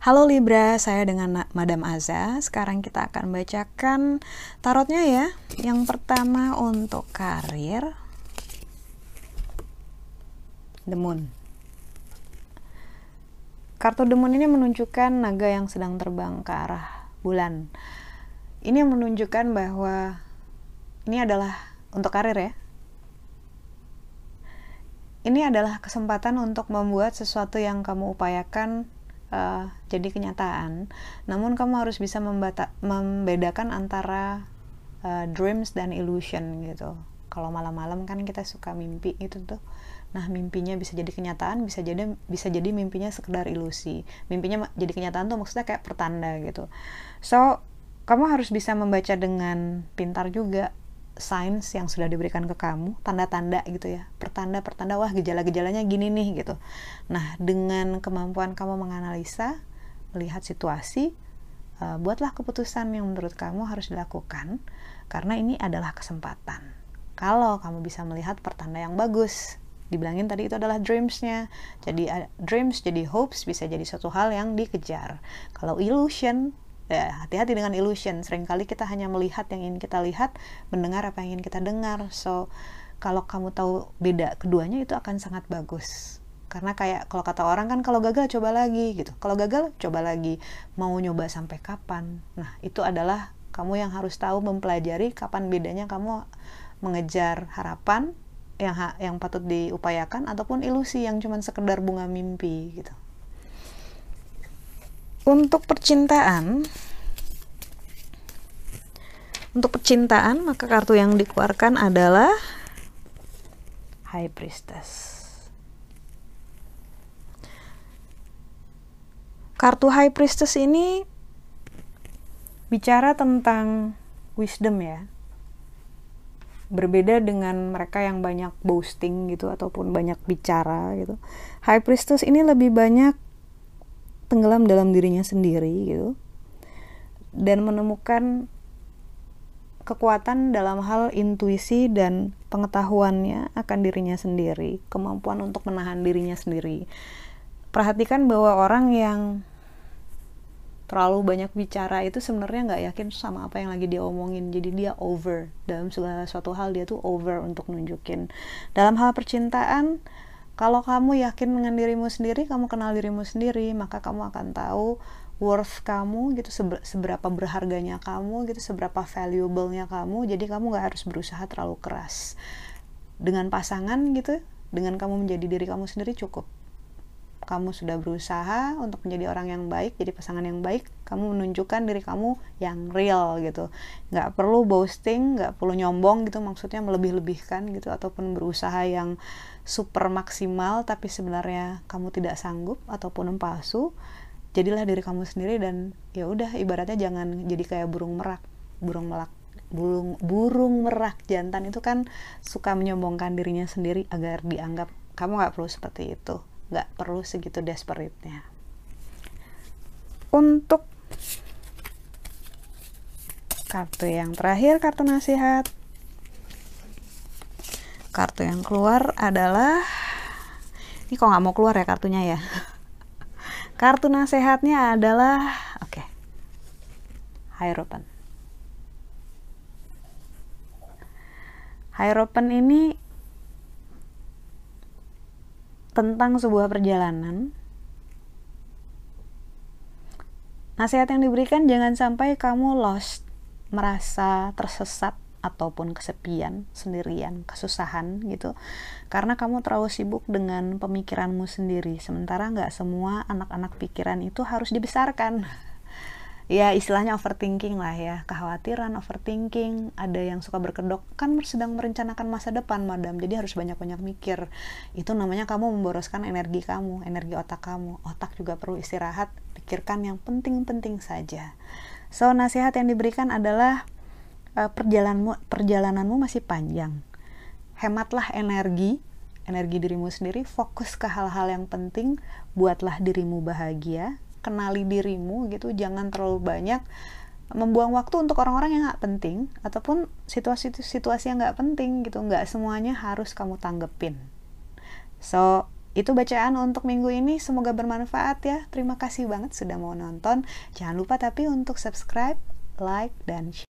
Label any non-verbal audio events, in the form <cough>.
Halo Libra, saya dengan Madam Aza. Sekarang kita akan bacakan tarotnya ya. Yang pertama untuk karir. The Moon. Kartu The Moon ini menunjukkan naga yang sedang terbang ke arah bulan. Ini menunjukkan bahwa ini adalah untuk karir ya. Ini adalah kesempatan untuk membuat sesuatu yang kamu upayakan uh, jadi kenyataan. Namun kamu harus bisa membata membedakan antara uh, dreams dan illusion gitu. Kalau malam-malam kan kita suka mimpi itu tuh. Nah, mimpinya bisa jadi kenyataan, bisa jadi bisa jadi mimpinya sekedar ilusi. Mimpinya jadi kenyataan tuh maksudnya kayak pertanda gitu. So, kamu harus bisa membaca dengan pintar juga signs yang sudah diberikan ke kamu, tanda-tanda gitu ya, pertanda-pertanda wah gejala-gejalanya gini nih gitu. Nah, dengan kemampuan kamu menganalisa, melihat situasi, uh, buatlah keputusan yang menurut kamu harus dilakukan karena ini adalah kesempatan. Kalau kamu bisa melihat pertanda yang bagus, dibilangin tadi itu adalah dreamsnya. Jadi uh, dreams jadi hopes bisa jadi suatu hal yang dikejar. Kalau illusion ya hati-hati dengan illusion. Seringkali kita hanya melihat yang ingin kita lihat mendengar apa yang ingin kita dengar. So kalau kamu tahu beda keduanya itu akan sangat bagus. Karena kayak kalau kata orang kan kalau gagal coba lagi gitu. Kalau gagal coba lagi. Mau nyoba sampai kapan? Nah itu adalah kamu yang harus tahu mempelajari kapan bedanya kamu mengejar harapan yang ha yang patut diupayakan ataupun ilusi yang cuma sekedar bunga mimpi gitu untuk percintaan untuk percintaan maka kartu yang dikeluarkan adalah High Priestess kartu High Priestess ini bicara tentang wisdom ya berbeda dengan mereka yang banyak boasting gitu ataupun banyak bicara gitu. High Priestess ini lebih banyak tenggelam dalam dirinya sendiri gitu. Dan menemukan kekuatan dalam hal intuisi dan pengetahuannya akan dirinya sendiri, kemampuan untuk menahan dirinya sendiri. Perhatikan bahwa orang yang terlalu banyak bicara itu sebenarnya nggak yakin sama apa yang lagi dia omongin. Jadi dia over dalam segala suatu hal dia tuh over untuk nunjukin. Dalam hal percintaan kalau kamu yakin dengan dirimu sendiri, kamu kenal dirimu sendiri, maka kamu akan tahu worth kamu gitu seberapa berharganya kamu gitu seberapa valuable-nya kamu. Jadi kamu nggak harus berusaha terlalu keras. Dengan pasangan gitu dengan kamu menjadi diri kamu sendiri cukup kamu sudah berusaha untuk menjadi orang yang baik jadi pasangan yang baik kamu menunjukkan diri kamu yang real gitu. Nggak perlu boasting nggak perlu nyombong gitu maksudnya melebih-lebihkan gitu ataupun berusaha yang super maksimal tapi sebenarnya kamu tidak sanggup ataupun palsu jadilah diri kamu sendiri dan ya udah ibaratnya jangan jadi kayak burung merak. Burung melak burung burung merak jantan itu kan suka menyombongkan dirinya sendiri agar dianggap kamu nggak perlu seperti itu nggak perlu segitu desperate-nya. Untuk kartu yang terakhir kartu nasihat. Kartu yang keluar adalah ini kok nggak mau keluar ya kartunya ya? <laughs> Kartu nasehatnya adalah oke. Okay, Hierophant Hierophant ini tentang sebuah perjalanan nasihat yang diberikan jangan sampai kamu lost merasa tersesat ataupun kesepian, sendirian, kesusahan gitu. Karena kamu terlalu sibuk dengan pemikiranmu sendiri. Sementara nggak semua anak-anak pikiran itu harus dibesarkan. Ya istilahnya overthinking lah ya, kekhawatiran, overthinking. Ada yang suka berkedok, kan sedang merencanakan masa depan madam, jadi harus banyak-banyak mikir. Itu namanya kamu memboroskan energi kamu, energi otak kamu. Otak juga perlu istirahat, pikirkan yang penting-penting saja. So, nasihat yang diberikan adalah uh, perjalananmu perjalananmu masih panjang hematlah energi energi dirimu sendiri fokus ke hal-hal yang penting buatlah dirimu bahagia kenali dirimu gitu jangan terlalu banyak membuang waktu untuk orang-orang yang nggak penting ataupun situasi-situasi yang nggak penting gitu. Nggak semuanya harus kamu tanggepin. So itu bacaan untuk minggu ini. Semoga bermanfaat ya. Terima kasih banget sudah mau nonton. Jangan lupa tapi untuk subscribe like dan share